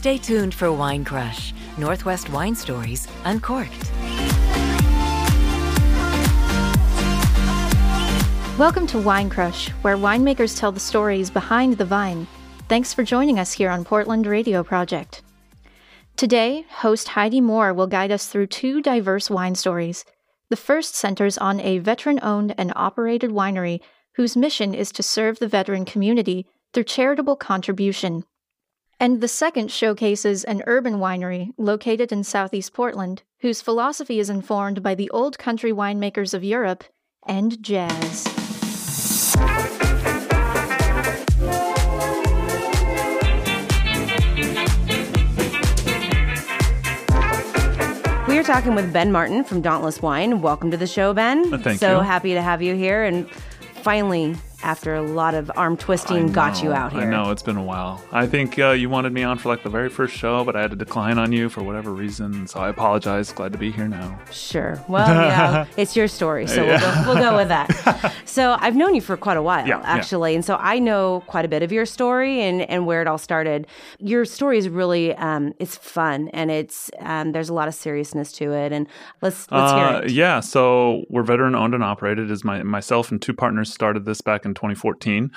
Stay tuned for Wine Crush, Northwest Wine Stories Uncorked. Welcome to Wine Crush, where winemakers tell the stories behind the vine. Thanks for joining us here on Portland Radio Project. Today, host Heidi Moore will guide us through two diverse wine stories. The first centers on a veteran owned and operated winery whose mission is to serve the veteran community through charitable contribution. And the second showcases an urban winery located in southeast Portland, whose philosophy is informed by the old country winemakers of Europe and jazz. We are talking with Ben Martin from Dauntless Wine. Welcome to the show, Ben. Thank so you. happy to have you here. And finally, after a lot of arm twisting, I got you out here. I know it's been a while. I think uh, you wanted me on for like the very first show, but I had to decline on you for whatever reason. So I apologize. Glad to be here now. Sure. Well, yeah, it's your story, so we'll, go, we'll go with that. so I've known you for quite a while, Yeah, yeah. actually, and so I know quite a bit of your story and, and where it all started. Your story is really um, it's fun and it's um, there's a lot of seriousness to it, and let's let's Uh, hear it. Yeah, so we're veteran owned and operated. As my myself and two partners started this back in 2014.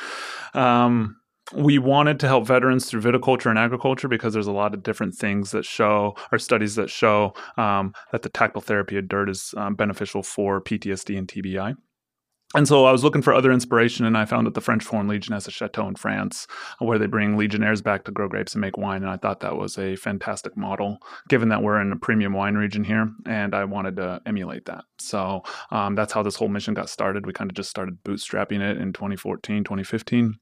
Um, we wanted to help veterans through viticulture and agriculture because there's a lot of different things that show, or studies that show, um, that the tactile therapy of dirt is um, beneficial for PTSD and TBI. And so I was looking for other inspiration, and I found that the French Foreign Legion has a chateau in France where they bring legionnaires back to grow grapes and make wine. And I thought that was a fantastic model, given that we're in a premium wine region here, and I wanted to emulate that. So um, that's how this whole mission got started. We kind of just started bootstrapping it in 2014, 2015.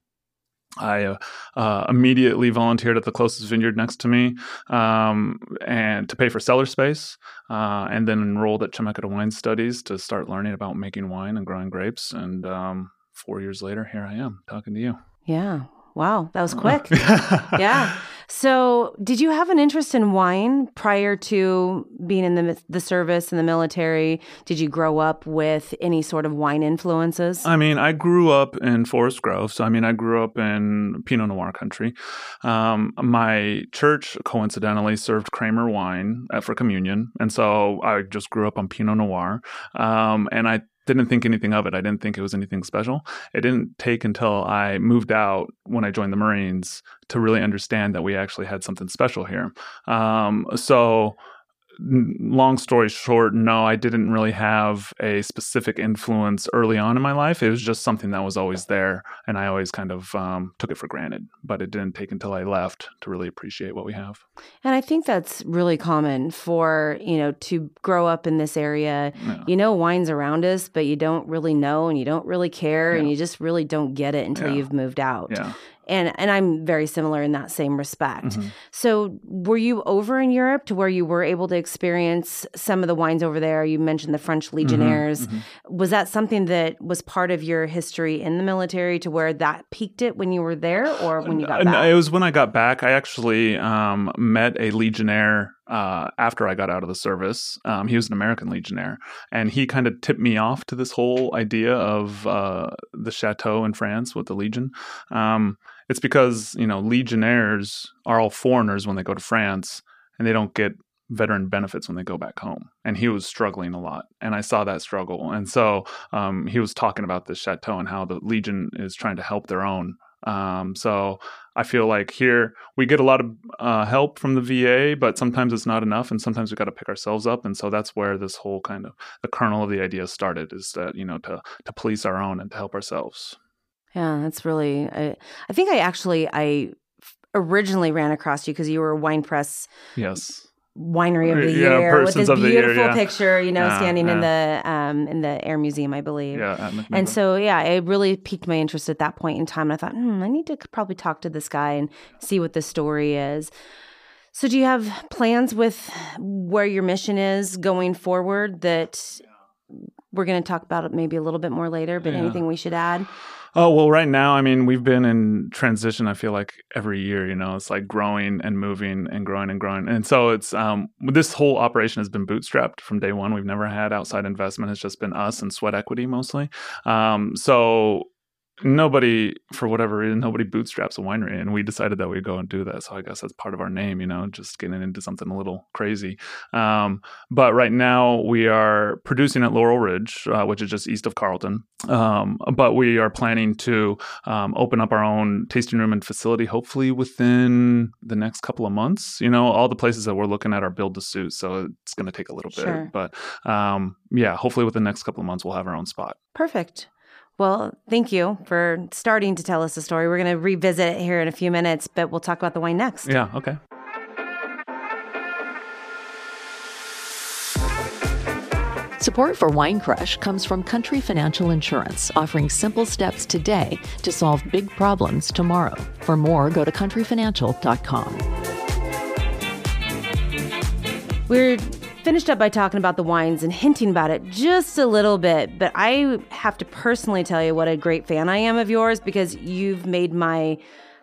I uh, uh, immediately volunteered at the closest vineyard next to me um, and to pay for cellar space, uh, and then enrolled at Chemeketa Wine Studies to start learning about making wine and growing grapes. And um, four years later, here I am talking to you. Yeah. Wow, that was quick. yeah. So, did you have an interest in wine prior to being in the the service in the military? Did you grow up with any sort of wine influences? I mean, I grew up in Forest Grove. So, I mean, I grew up in Pinot Noir country. Um, my church, coincidentally, served Kramer wine for communion. And so I just grew up on Pinot Noir. Um, and I didn't think anything of it. I didn't think it was anything special. It didn't take until I moved out when I joined the Marines to really understand that we actually had something special here. Um, so, long story short, no, I didn't really have a specific influence early on in my life. It was just something that was always there, and I always kind of um, took it for granted. But it didn't take until I left to really appreciate what we have. And I think that's really common for, you know, to grow up in this area. Yeah. You know, wine's around us, but you don't really know and you don't really care and you just really don't get it until Yeah. you've moved out. And and I'm very similar in that same respect. Mhm. So, were you over in Europe to where you were able to experience some of the wines over there? You mentioned the French Legionnaires. mhm. Was that something that was part of your history in the military to where that piqued it when you were there or when you got back? It was when I got back. I actually um, met a Legionnaire uh, after I got out of the service. Um, he was an American Legionnaire, and he kind of tipped me off to this whole idea of uh, the chateau in France with the Legion. Um, it's because you know Legionnaires are all foreigners when they go to France, and they don't get veteran benefits when they go back home. And he was struggling a lot, and I saw that struggle. And so um, he was talking about the chateau and how the Legion is trying to help their own. Um, so I feel like here we get a lot of uh, help from the VA, but sometimes it's not enough, and sometimes we got to pick ourselves up. And so that's where this whole kind of the kernel of the idea started is that you know to to police our own and to help ourselves. Yeah, that's really. I, I think I actually I originally ran across you because you were a wine press Yes. Winery of the Yeah, year with this the year, beautiful yeah. picture, you know, Yeah, standing in the um in the Air Museum, I believe. Yeah. And so, yeah, it really piqued my interest at that point in time. And I thought, hmm, I need to probably talk to this guy and see what the story is. So, do you have plans with where your mission is going forward that we're going to talk about it maybe a little bit more later, but anything we should add? Oh, well, right now, I mean, we've been in transition, I feel like every year, you know, it's like growing and moving and growing and growing. And so it's, um, this whole operation has been bootstrapped from day one. We've never had outside investment. It's just been us and sweat equity mostly. Um, so nobody for whatever reason nobody bootstraps a winery and we decided that we'd go and do that. So i guess that's part of our name you know just getting into something a little crazy. Um, but right now we are producing at laurel ridge uh, which is just east of carlton. Um, but we are planning to um, open up our own tasting room and facility hopefully within the next couple of months. You know all the places that we're looking at are build to suit so it's going to take a little Sure. bit but um, yeah hopefully within the next couple of months we'll have our own spot. Perfect. Well, thank you for starting to tell us the story. We're going to revisit it here in a few minutes, but we'll talk about the wine next. yeah okay Support for Wine Crush comes from Country Financial Insurance, offering simple steps today to solve big problems tomorrow. For more, go to countryfinancial.com. We're finished up by talking about the wines and hinting about it just a little bit, but I have to personally tell you what a great fan I am of yours because you've made my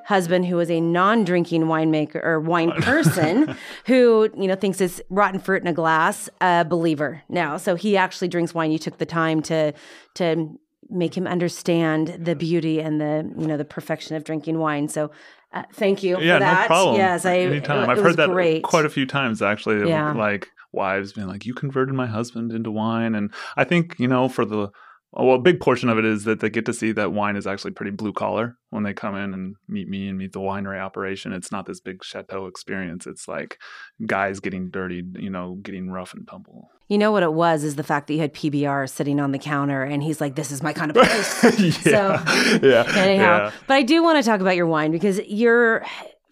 husband who is a non-drinking winemaker or wine person who you know thinks it's rotten fruit in a glass a believer now so he actually drinks wine you took the time to to make him understand the beauty and the you know the perfection of drinking wine so uh, thank you yeah, for that no problem. yes i Anytime. I've heard that great quite a few times actually. Yeah. Like wives being like, "You converted my husband into wine," and I think you know for the oh, well, a big portion of it is that they get to see that wine is actually pretty blue collar when they come in and meet me and meet the winery operation. It's not this big chateau experience. It's like guys getting dirty, you know, getting rough and tumble. You know what it was is the fact that you had PBR sitting on the counter and he's like, this is my kind of place. yeah, So, yeah, Anyhow, yeah. but I do want to talk about your wine because you're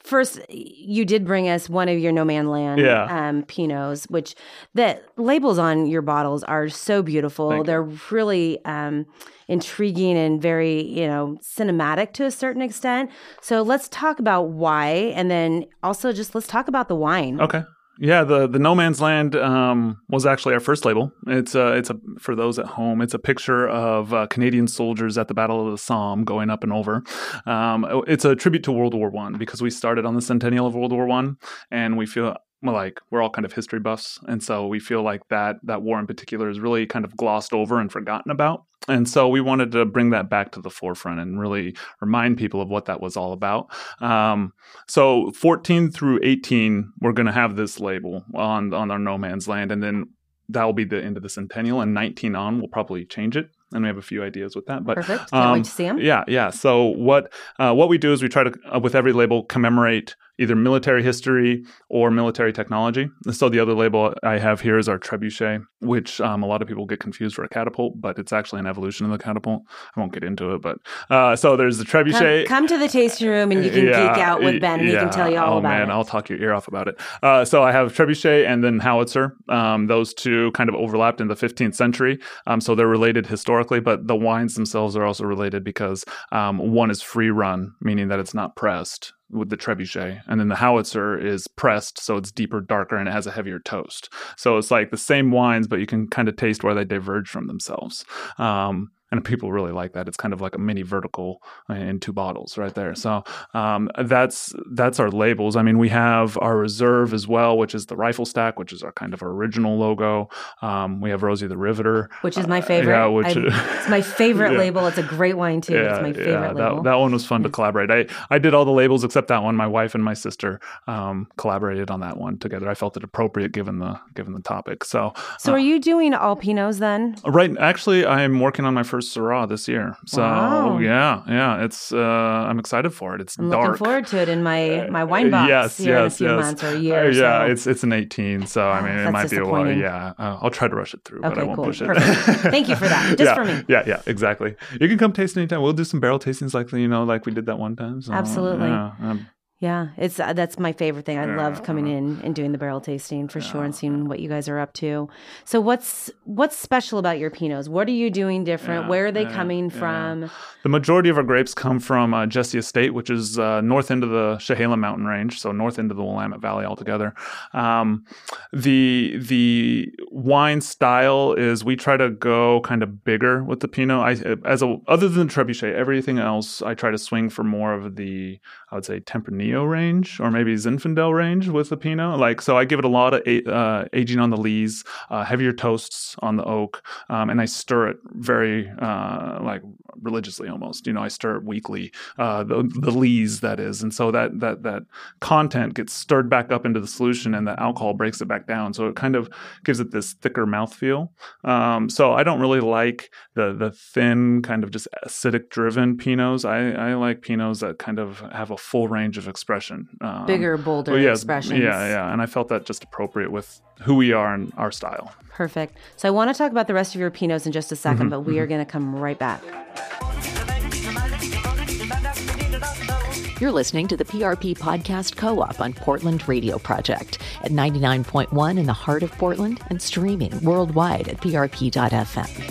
first you did bring us one of your no man land Yeah. um pinots which the labels on your bottles are so beautiful Thank they're really um intriguing and very you know cinematic to a certain extent so let's talk about why and then also just let's talk about the wine Okay. Yeah, the the No Man's Land um, was actually our first label. It's a it's a for those at home. It's a picture of uh, Canadian soldiers at the Battle of the Somme going up and over. Um, it's a tribute to World War One because we started on the centennial of World War One, and we feel like we're all kind of history buffs, and so we feel like that that war in particular is really kind of glossed over and forgotten about. And so we wanted to bring that back to the forefront and really remind people of what that was all about. Um, so 14 through 18, we're going to have this label on on our no man's land, and then that will be the end of the centennial. And 19 on, we'll probably change it, and we have a few ideas with that. But perfect can't um, wait to see them yeah, yeah. So what uh, what we do is we try to uh, with every label commemorate either military history or military technology. So the other label I have here is our trebuchet, which um, a lot of people get confused for a catapult, but it's actually an evolution of the catapult. I won't get into it, but uh, so there's the trebuchet. come to the tasting room and you can geek out with ben and he can tell you all oh, about man, it I'll talk your ear off about it. Uh, so I have trebuchet and then howitzer. Um, those two kind of overlapped in the 15th century, um, so they're related historically. But the wines themselves are also related because um, one is free run, meaning that it's not pressed with the trebuchet, and then the howitzer is pressed, so it's deeper, darker, and it has a heavier toast. So it's like the same wines, but you can kind of taste where they diverge from themselves. Um, and people really like that. It's kind of like a mini vertical in two bottles right there. So um, that's that's our labels. I mean, we have our reserve as well, which is the rifle stack, which is our kind of our original logo. Um, we have Rosie the Riveter, which is my Uh, favorite. yeah, which I- it's my favorite Yeah. label. It's a great wine too. it's my favorite yeah, label. That, that one was fun to collaborate. I, I did all the labels except that one. My wife and my sister um, collaborated on that one together. I felt it appropriate given the given the topic. So so, are you doing all Pinots then? Right. Actually, I'm working on my first Syrah this year. So Wow. yeah, yeah. It's uh, I'm excited for it. It's I'm dark. looking forward to it in my my wine box yes, here yes, in a few yes. months or a Uh, year. yeah, so. it's it's an 18, so I mean it might be a while. Yeah, uh, I'll try to rush it through, but I Okay, won't cool. push it. Thank you for that. Just yeah, for me. Yeah, yeah, exactly. You can come taste anytime. We'll do some barrel tastings, like you know, like we did that one time. So, Absolutely. Yeah, um, Yeah, it's uh, that's my favorite thing. I love coming in and doing the barrel tasting for sure and seeing what you guys are up to. So what's what's special about your Pinots? What are you doing different? Yeah, Where are they yeah, coming yeah. from? The majority of our grapes come from uh, Jesse Estate, which is uh, north end of the Chehalem Mountain Range, so north end of the Willamette Valley altogether. Um, the the wine style is we try to go kind of bigger with the Pinot. I as a other than the Trebuchet, everything else I try to swing for more of the I would say Tempranillo Neo range or maybe Zinfandel range with the Pinot. Like, so I give it a lot of uh, aging on the lees, uh, heavier toasts on the oak, um, and I stir it very uh, like religiously almost. You know, I stir it weekly, uh, the the lees that is, and so that that that content gets stirred back up into the solution, and the alcohol breaks it back down. So it kind of gives it this thicker mouthfeel. Um, so I don't really like the the thin kind of just acidic driven pinots. I, I like pinots that kind of have a full range of expression. Um, Bigger, bolder well, yeah, expressions. Yeah, yeah. And I felt that just appropriate with who we are and our style. Perfect. So I want to talk about the rest of your pinots in just a 2nd mm-hmm, but we mm-hmm. are going to come right back. You're listening to the PRP Podcast Co op on Portland Radio Project at 99.1 in the heart of Portland and streaming worldwide at prp.fm.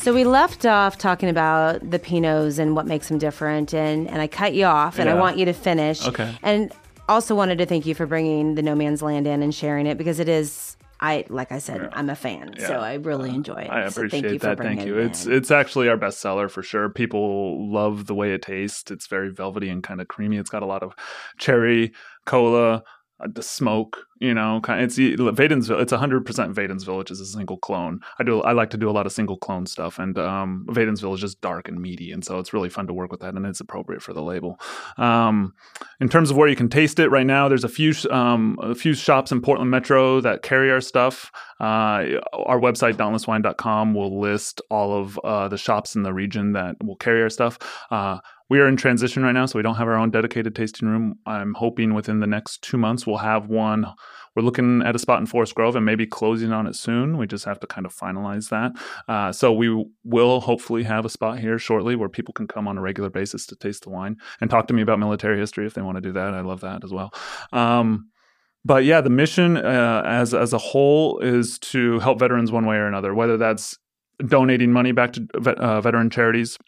So we left off talking about the Pinots and what makes them different, and, and I cut you off, and yeah. I want you to finish. Okay. And also wanted to thank you for bringing the No Man's Land in and sharing it because it is I like I said, yeah. I'm a fan, yeah. so I really enjoy it. I appreciate so thank that. Thank you. It it's it's actually our best seller for sure. People love the way it tastes. It's very velvety and kind of creamy. It's got a lot of cherry, cola, the smoke, you know, kind of, it's Wadenswil. It's hundred percent Wadenswil, which is a single clone. I do. I like to do a lot of single clone stuff, and um, Wadenswil is just dark and meaty, and so it's really fun to work with that, and it's appropriate for the label. Um, in terms of where you can taste it, right now there's a few um, a few shops in Portland Metro that carry our stuff. Uh, our website dauntlesswine.com will list all of uh, the shops in the region that will carry our stuff. Uh, we are in transition right now, so we don't have our own dedicated tasting room. I'm hoping within the next two months we'll have one. We're looking at a spot in Forest Grove and maybe closing on it soon. We just have to kind of finalize that. Uh, so we will hopefully have a spot here shortly where people can come on a regular basis to taste the wine and talk to me about military history if they want to do that. I love that as well. Um, but yeah, the mission uh, as as a whole is to help veterans one way or another, whether that's donating money back to uh, veteran charities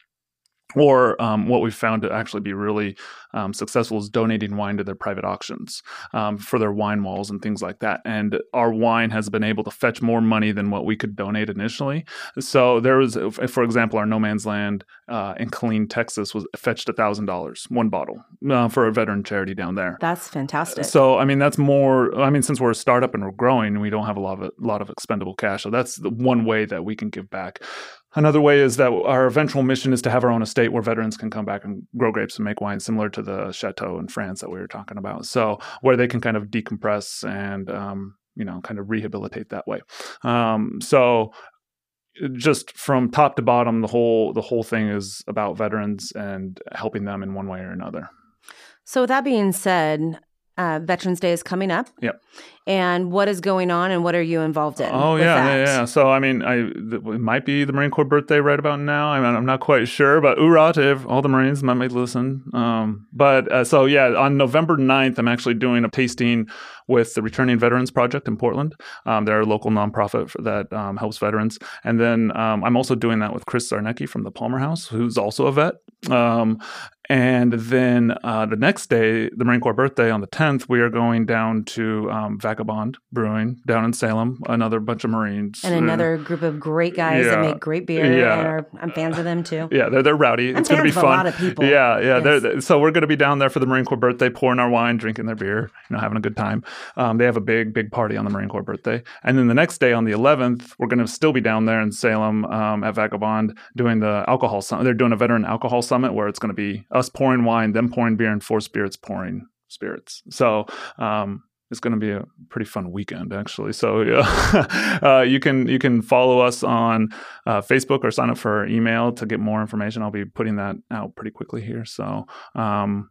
or um, what we've found to actually be really um, successful is donating wine to their private auctions um, for their wine walls and things like that. And our wine has been able to fetch more money than what we could donate initially. So there was, for example, our No Man's Land uh, in Killeen, Texas, was fetched a thousand dollars one bottle uh, for a veteran charity down there. That's fantastic. So I mean, that's more. I mean, since we're a startup and we're growing, we don't have a lot of a lot of expendable cash. So that's the one way that we can give back. Another way is that our eventual mission is to have our own estate where veterans can come back and grow grapes and make wine, similar to the chateau in France that we were talking about. So where they can kind of decompress and um, you know kind of rehabilitate that way. Um, so just from top to bottom, the whole the whole thing is about veterans and helping them in one way or another. So with that being said, uh, Veterans Day is coming up. Yep. And what is going on, and what are you involved in? Oh yeah, yeah, yeah. So I mean, I it might be the Marine Corps birthday right about now. I mean, I'm not quite sure, but hoorah to all the Marines might listen. Um, but uh, so yeah, on November 9th, I'm actually doing a tasting with the Returning Veterans Project in Portland. Um, they're a local nonprofit that um, helps veterans, and then um, I'm also doing that with Chris Zarnecki from the Palmer House, who's also a vet. And then uh, the next day, the Marine Corps birthday on the 10th, we are going down to um, Vagabond Brewing down in Salem, another bunch of Marines. And another uh, group of great guys yeah. that make great beer. Yeah. And are, I'm fans of them too. Yeah, they're, they're rowdy. I'm it's going to be fun. a lot of people. Yeah, yeah. Yes. So we're going to be down there for the Marine Corps birthday, pouring our wine, drinking their beer, you know, having a good time. Um, they have a big, big party on the Marine Corps birthday. And then the next day on the 11th, we're going to still be down there in Salem um, at Vagabond doing the alcohol summit. They're doing a veteran alcohol summit where it's going to be us pouring wine, them pouring beer, and four spirits pouring spirits. So um, it's going to be a pretty fun weekend, actually. So yeah, uh, you can you can follow us on uh, Facebook or sign up for our email to get more information. I'll be putting that out pretty quickly here. So um,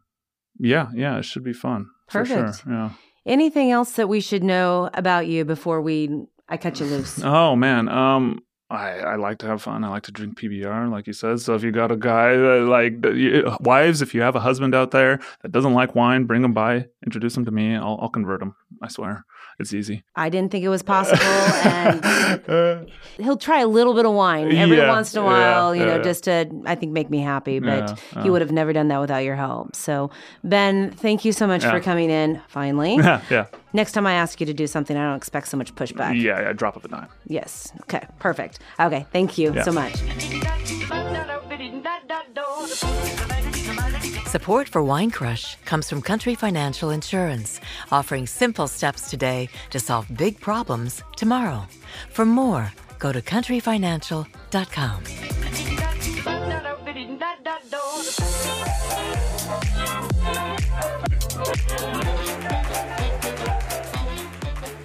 yeah, yeah, it should be fun. Perfect. Sure. Yeah. Anything else that we should know about you before we I cut you loose? Oh man, um, I, I like to have fun. I like to drink PBR, like you said. So if you got a guy that like wives, if you have a husband out there that doesn't like wine, bring him by, introduce him to me. I'll, I'll convert him. I swear. It's easy. I didn't think it was possible. and he'll try a little bit of wine every yeah, once in a while, yeah, you know, yeah. just to, I think, make me happy. But he would have never done that without your help. So, Ben, thank you so much for coming in finally. Yeah, yeah. Next time I ask you to do something, I don't expect so much pushback. Yeah, yeah, drop of a dime. Yes. Okay, perfect. Okay, thank you so much. Support for Wine Crush comes from Country Financial Insurance, offering simple steps today to solve big problems tomorrow. For more, go to countryfinancial.com.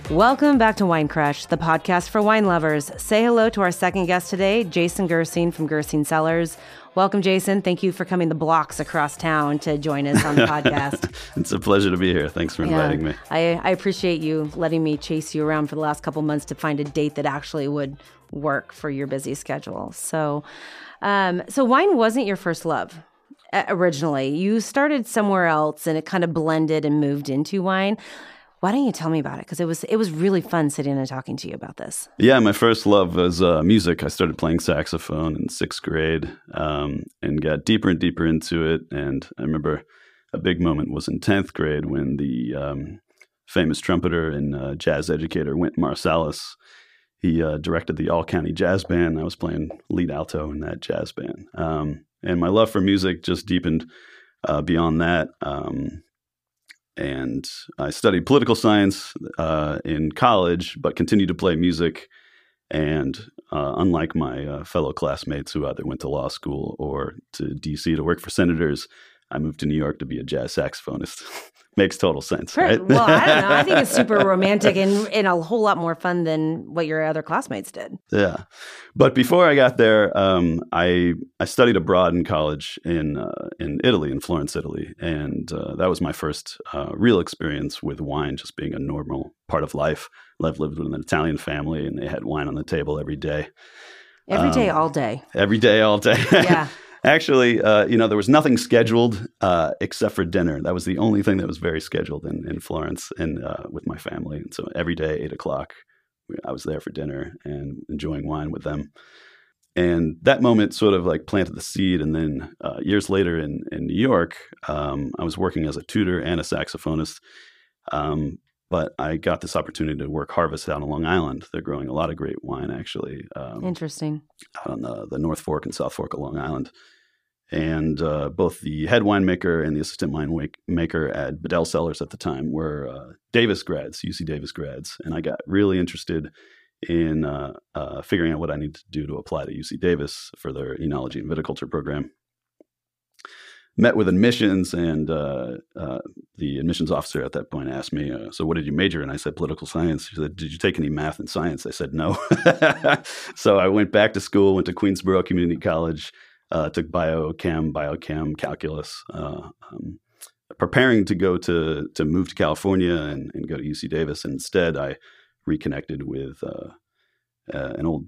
Welcome back to Wine Crush, the podcast for wine lovers. Say hello to our second guest today, Jason Gerstein from Gerstein Cellars. Welcome, Jason. Thank you for coming the blocks across town to join us on the podcast. it's a pleasure to be here. Thanks for inviting yeah, me. I, I appreciate you letting me chase you around for the last couple months to find a date that actually would work for your busy schedule. So, um, so wine wasn't your first love originally. You started somewhere else, and it kind of blended and moved into wine. Why don't you tell me about it? Because it was it was really fun sitting and talking to you about this. Yeah, my first love was uh, music. I started playing saxophone in sixth grade um, and got deeper and deeper into it. And I remember a big moment was in tenth grade when the um, famous trumpeter and uh, jazz educator Wynton Marsalis he uh, directed the All County Jazz Band. I was playing lead alto in that jazz band, um, and my love for music just deepened uh, beyond that. Um, and I studied political science uh, in college, but continued to play music. And uh, unlike my uh, fellow classmates who either went to law school or to DC to work for senators, I moved to New York to be a jazz saxophonist. Makes total sense, right? Well, I don't know. I think it's super romantic and, and a whole lot more fun than what your other classmates did. Yeah, but before I got there, um, I I studied abroad in college in uh, in Italy, in Florence, Italy, and uh, that was my first uh, real experience with wine, just being a normal part of life. I've lived with an Italian family, and they had wine on the table every day. Every um, day, all day. Every day, all day. Yeah. Actually, uh, you know, there was nothing scheduled uh, except for dinner. That was the only thing that was very scheduled in, in Florence and uh, with my family. And so every day, eight o'clock, I was there for dinner and enjoying wine with them. And that moment sort of like planted the seed. And then uh, years later in, in New York, um, I was working as a tutor and a saxophonist. Um, but I got this opportunity to work harvest out on Long Island. They're growing a lot of great wine, actually. Um, Interesting. Out on the, the North Fork and South Fork of Long Island. And uh, both the head winemaker and the assistant winemaker at Bedell Cellars at the time were uh, Davis grads, UC Davis grads. And I got really interested in uh, uh, figuring out what I needed to do to apply to UC Davis for their enology and viticulture program met with admissions, and uh, uh, the admissions officer at that point asked me, "So, what did you major in?" I said, "Political science." She said, "Did you take any math and science?" I said, "No." so I went back to school, went to Queensborough Community College, uh, took biochem, biochem, calculus. Uh, um, preparing to go to to move to California and, and, go to UC Davis. Instead, I reconnected with uh, an old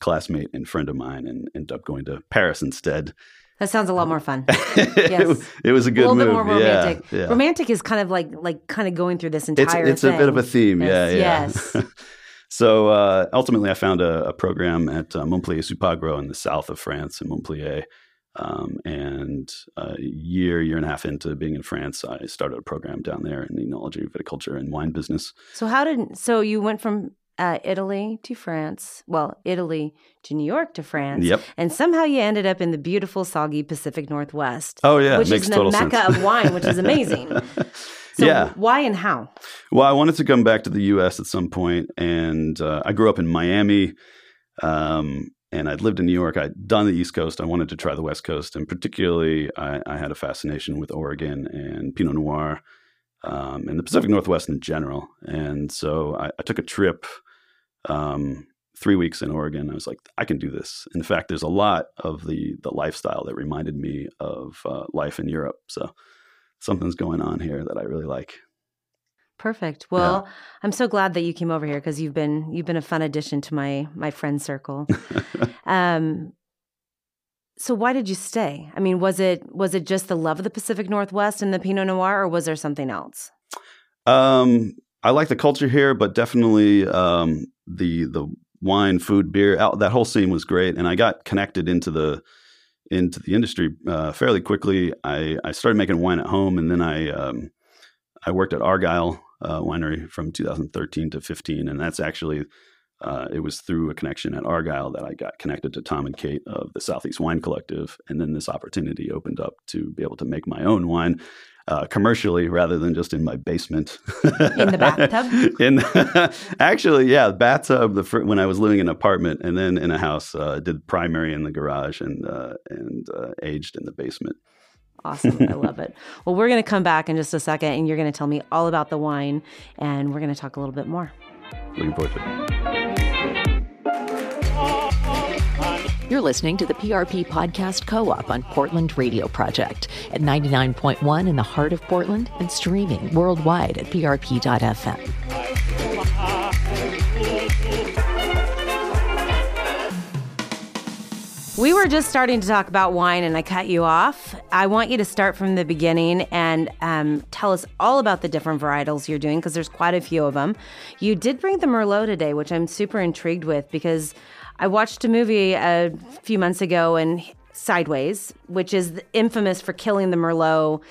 classmate and friend of mine, and ended up going to Paris instead. That sounds a lot more fun. yes. it, was a good a little move. bit more romantic. Yeah, yeah. Romantic is kind of like like kind of going through this entire. It's, it's a bit of a theme. Yes. Yeah, yeah. Yes. so uh, ultimately, I found a, a program at uh, Montpellier Supagro in the south of France, in Montpellier. Um, and a year, year and a half into being in France, I started a program down there in the enology, viticulture, and wine business. So how did so you went from uh, Italy to France. Well, Italy to New York to France. Yep. And somehow you ended up in the beautiful, soggy Pacific Northwest. Oh yeah, which makes is the mecca sense. of wine, which is amazing. So yeah. Why and how? Well, I wanted to come back to the U.S. at some point, and uh, I grew up in Miami. Um, and I'd lived in New York. I'd done the East Coast. I wanted to try the West Coast, and particularly, I, I had a fascination with Oregon and Pinot Noir, um, and the Pacific Northwest in general. And so I, I took a trip um, three weeks in Oregon. I was like, I can do this. In fact, there's a lot of the the lifestyle that reminded me of uh, life in Europe. So something's going on here that I really like. Perfect. Well, yeah. I'm so glad that you came over here because you've been you've been a fun addition to my my friend circle. um, so why did you stay? I mean, was it was it just the love of the Pacific Northwest and the Pinot Noir, or was there something else? Um, I like the culture here, but definitely um, the the wine, food, beer, out, that whole scene was great, and I got connected into the into the industry uh, fairly quickly. I, I started making wine at home, and then I um, I worked at Argyle uh, Winery from 2013 to 15, and that's actually uh, it was through a connection at Argyle that I got connected to Tom and Kate of the Southeast Wine Collective, and then this opportunity opened up to be able to make my own wine. Uh, commercially rather than just in my basement in the bathtub in actually yeah bathtub the fir- when i was living in an apartment and then in a house uh, did primary in the garage and uh, and uh, aged in the basement Awesome. I love it. Well, we're going to come back in just a second and you're going to tell me all about the wine and we're going to talk a little bit more. looking forward to it You're listening to the PRP Podcast Co op on Portland Radio Project at 99.1 in the heart of Portland and streaming worldwide at prp.fm. We were just starting to talk about wine and I cut you off. I want you to start from the beginning and um, tell us all about the different varietals you're doing because there's quite a few of them. You did bring the Merlot today, which I'm super intrigued with because I watched a movie a few months ago and Sideways, which is infamous for killing the Merlot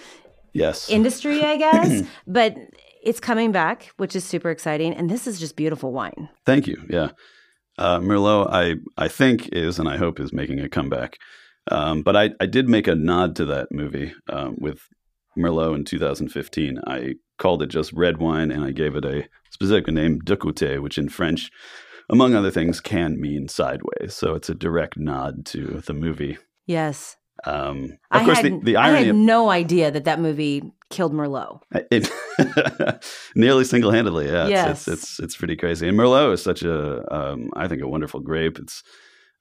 yes industry, I guess. but it's coming back, which is super exciting. And this is just beautiful wine. Thank you. Yeah. Uh, Merlot, I, I think is, and I hope is making a comeback. Um, but I, I did make a nod to that movie um, with Merlot in 2015. I called it just red wine and I gave it a specific name, de côté, which in French, among other things, can mean sideways. So it's a direct nod to the movie. Yes. Um, of I course, had, the, the I irony had of no idea that that movie killed Merlot. It, nearly single-handedly, yeah. Yes. It's, it's it's it's pretty crazy. And Merlot is such a, um, I think, a wonderful grape. It's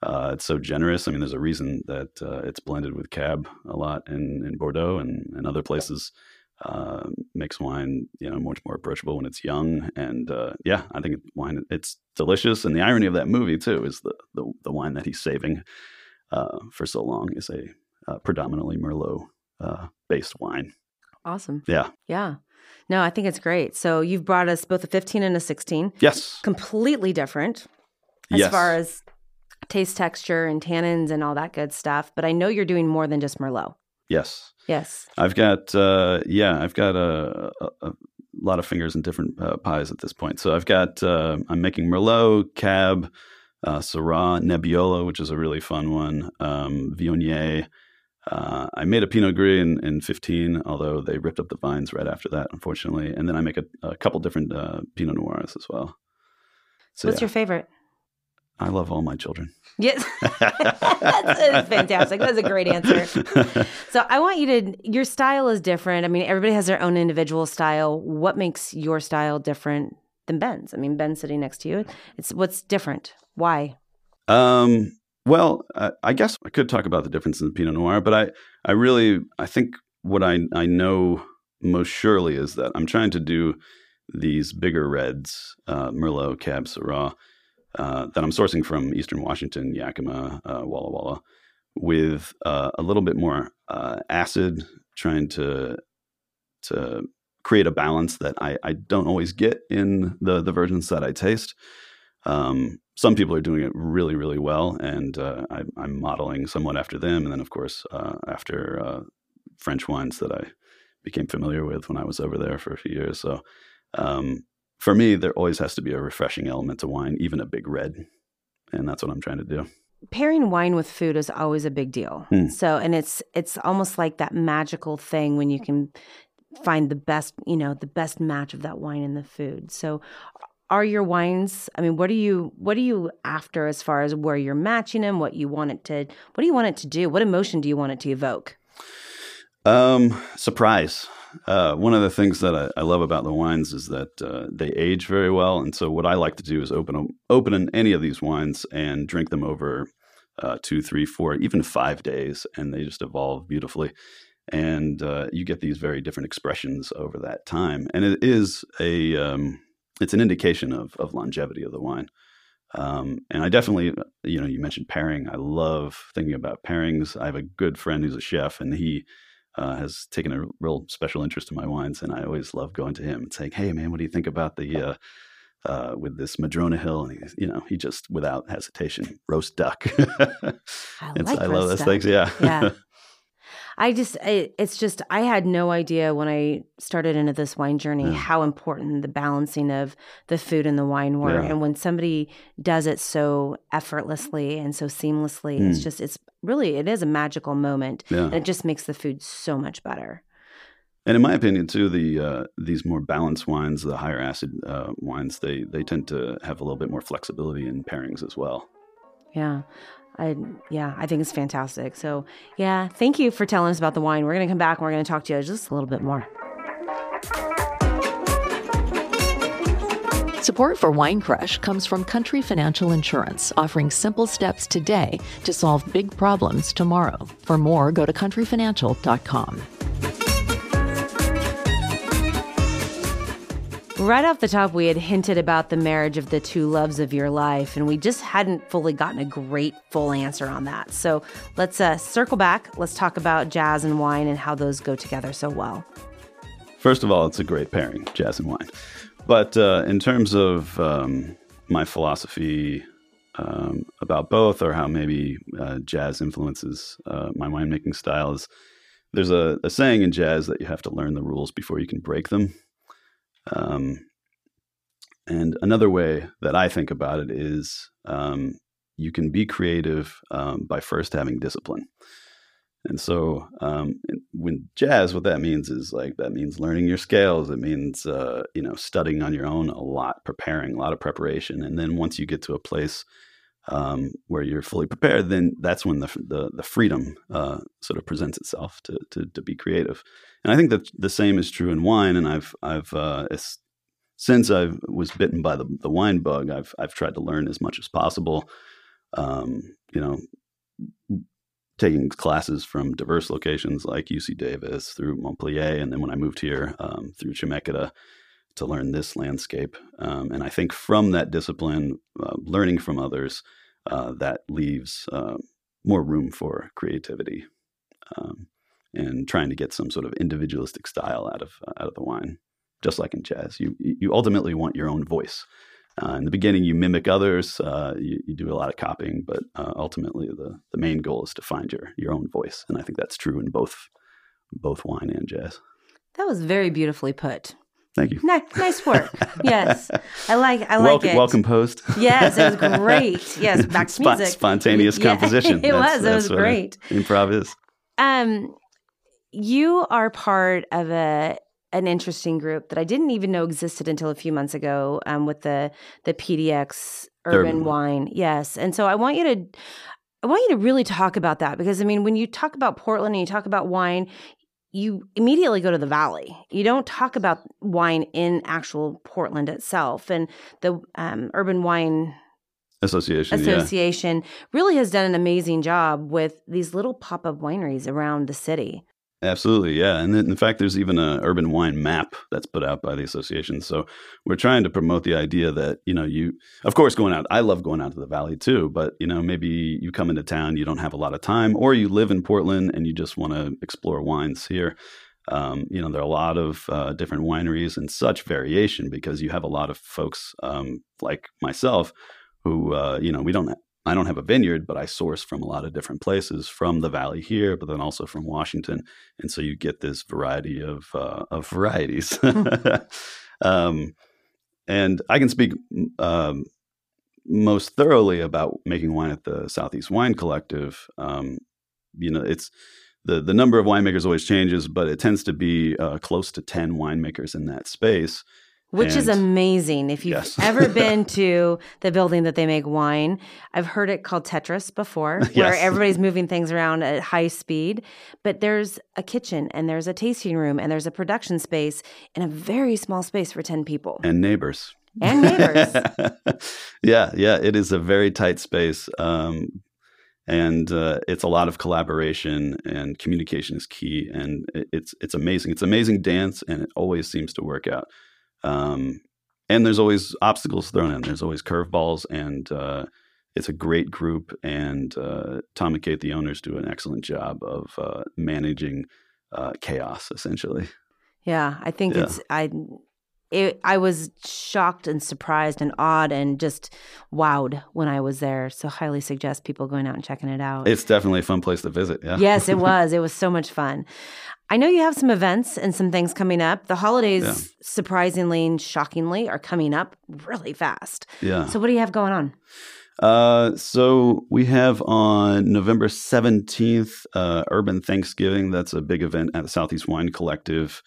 uh, it's so generous. I mean, there's a reason that uh, it's blended with Cab a lot in, in Bordeaux and, and other places. Uh, makes wine, you know, much more approachable when it's young. And uh, yeah, I think wine it's delicious. And the irony of that movie too is the the, the wine that he's saving uh, for so long is a uh, predominantly Merlot uh, based wine. Awesome. Yeah. Yeah. No, I think it's great. So you've brought us both a 15 and a 16, Yes. completely different as yes. far as taste, texture, and tannins and all that good stuff. But I know you're doing more than just Merlot. yes. Yes. I've got uh, yeah, I've got a, a, a lot of fingers in different uh, pies at this point. So I've got uh, I'm making Merlot, Cab, uh, Syrah, Nebbiolo, which is a really fun one, um, Viognier. Uh, I made a Pinot Gris in, in 15, although they ripped up the vines right after that, unfortunately. And then I make a, a couple different uh, Pinot Noirs as well. So What's yeah, your favorite? I love all my children. Yes. that's, fantastic. That's a great answer. So I want you to, your style is different. I mean, everybody has their own individual style. What makes your style different than Ben's? I mean, Ben's sitting next to you. It's what's different. Why? Um, well, I, I guess I could talk about the difference in the Pinot Noir, but I, I really, I think what I, I know most surely is that I'm trying to do these bigger reds, uh, Merlot, Cab, Syrah, uh, that I'm sourcing from Eastern Washington, Yakima, uh, Walla Walla, with uh, a little bit more uh, acid, trying to to create a balance that I, I don't always get in the the versions that I taste. Um, some people are doing it really, really well, and uh, I, I'm modeling somewhat after them. And then, of course, after French wines that I became familiar with when I was over there for a few years. So, um, for me, there always has to be a refreshing element to wine, even a big red, and that's what I'm trying to do. Pairing wine with food is always a big deal. Hmm. So, and it's it's almost like that magical thing when you can find the best, you know, the best match of that wine in the food. So, are your wines i mean what are you what are you after as far as where you're matching them what you want it to what do you want it to do what emotion do you want it to evoke Um, surprise. Uh, one of the things that I, I love about the wines is that uh, they age very well, and so what I like to do is open open any of these wines and drink them over uh, two, three, four, even five days, and they just evolve beautifully. And uh, you get these very different expressions over that time, and it is a um, it's an indication of of longevity of the wine. Um, and I definitely, you know, you mentioned pairing. I love thinking about pairings. I have a good friend who's a chef, and he uh, has taken a real special interest in my wines, and I always love going to him and saying, "Hey, man, what do you think about the uh, uh, with this Madrona Hill?" And he, you know, he just without hesitation roast duck. I like I love those things. Yeah, Yeah. I just, I, it's just, I had no idea when I started into this wine journey Yeah. how important the balancing of the food and the wine were. Yeah. And when somebody does it so effortlessly and so seamlessly, it's Mm. just, it's really, it is a magical moment. Yeah. And it just makes the food so much better. And in my opinion, too, the uh, these more balanced wines, the higher acid uh, wines, they they tend to have a little bit more flexibility in pairings as well. Yeah. I yeah, I think it's fantastic. So yeah, thank you for telling us about the wine. We're gonna come back and we're gonna talk to you just a little bit more. Support for Wine Crush comes from Country Financial Insurance, offering simple steps today to solve big problems tomorrow. For more, go to countryfinancial.com. Right off the top, we had hinted about the marriage of the two loves of your life, and we just hadn't fully gotten a great full answer on that. So let's uh, circle back. Let's talk about jazz and wine and how those go together so well. First of all, it's a great pairing, jazz and wine. But uh, in terms of um, my philosophy um, about both, or how maybe uh, jazz influences uh, my winemaking style, is there's a, a saying in jazz that you have to learn the rules before you can break them. Um, and another way that I think about it is um, you can be creative um, by first having discipline. And so, um, when jazz, what that means is like that means learning your scales. It means uh, you know studying on your own a lot, preparing a lot of preparation, and then once you get to a place um, where you're fully prepared, then that's when the the, the freedom uh, sort of presents itself to, to to be creative. And I think that the same is true in wine. And I've I've uh, since I was bitten by the the wine bug, I've I've tried to learn as much as possible. Um, you know, taking classes from diverse locations like UC Davis through Montpellier, and then when I moved here um, through Chemeketa to learn this landscape. Um, and I think from that discipline, uh, learning from others, uh, that leaves uh, more room for creativity um, and trying to get some sort of individualistic style out of out of the wine. Just like in jazz, you you ultimately want your own voice. Uh, in the beginning, you mimic others, uh, you, you, do a lot of copying, but uh, ultimately, the, the main goal is to find your your own voice, and I think that's true in both both wine and jazz. That was very beautifully put. Thank you. Nice, nice work. yes, I like. I like welcome, it. well composed. Yes, it was great. Yes, back to Spon- music. spontaneous Yeah, composition. it That's- was. It was great. Improv is. Um, you are part of a an interesting group that I didn't even know existed until a few months ago. Um, with the the PDX Urban, Urban Wine, yes. And so I want you to, I want you to really talk about that because I mean, when you talk about Portland and you talk about wine, you immediately go to the valley. You don't talk about wine in actual Portland itself, and the um, Urban Wine Association. yeah. Association really has done an amazing job with these little pop up wineries around the city. Absolutely, yeah. And in fact, there's even a urban wine map that's put out by the association. So we're trying to promote the idea that you know you, of course, going out. I love going out to the valley too, but you know maybe you come into town, you don't have a lot of time, or you live in Portland and you just want to explore wines here. Um, you know, there are a lot of uh, different wineries and such variation because you have a lot of folks um, like myself who, uh, you know, we don't I don't have a vineyard, but I source from a lot of different places from the valley here, but then also from Washington, and so you get this variety of uh, of varieties. um, and I can speak um, most thoroughly about making wine at the Southeast Wine Collective. Um, you know, it's the the number of winemakers always changes, but it tends to be uh, close to ten winemakers in that space. Which is amazing. If you've Yes. ever been to the building that they make wine, I've heard it called Tetris before, where Yes. everybody's moving things around at high speed. But there's a kitchen and there's a tasting room and there's a production space in a very small space for 10 people. and neighbors And neighbors. yeah yeah it is a very tight space um, and uh, it's a lot of collaboration and communication is key and it- it's it's amazing it's amazing dance and it always seems to work out um, and there's always obstacles thrown in there's always curveballs and uh, it's a great group and uh, tom and kate the owners do an excellent job of uh, managing uh, chaos essentially Yeah, I think Yeah. it's I it, I was shocked and surprised and awed and just wowed when I was there. So highly suggest people going out and checking it out. It's definitely a fun place to visit. Yeah. yes, it was. It was so much fun. I know you have some events and some things coming up. The holidays, Yeah. surprisingly and shockingly, are coming up really fast. Yeah. So, what do you have going on? Uh, so we have on November 17th, uh, Urban Thanksgiving. That's a big event at the Southeast Wine Collective.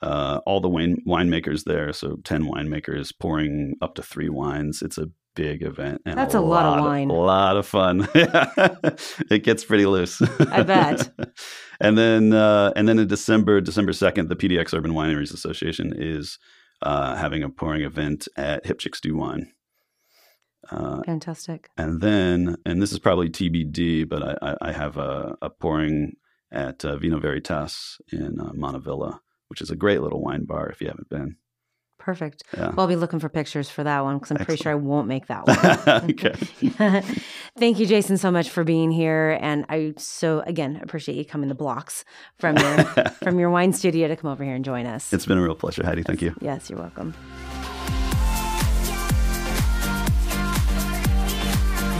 Uh, all the wine winemakers there, so 10 winemakers pouring up to three wines. It's a big event. And That's a lot of wine. A lot of fun. it gets pretty loose. I bet. and then, uh, and then in December, December 2nd, the PDX Urban Wineries Association is uh, having a pouring event at Hip Chicks Do Wine. Uh, Fantastic. and then, and this is probably TBD, but I, I, I have a, a pouring at uh, Vino Veritas in uh, Montavilla, which is a great little wine bar if you haven't been. Perfect. Yeah. Well, I'll be looking for pictures for that one because I'm pretty sure I won't make that one. okay. Thank you, Jason, so much for being here, and I so again appreciate you coming the blocks from your from your wine studio to come over here and join us. It's been a real pleasure, Heidi. Thank you. yes, you're welcome.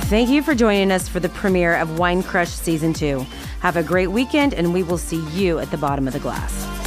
Thank you for joining us for the premiere of Wine Crush Season 2. Have a great weekend, and we will see you at the bottom of the glass.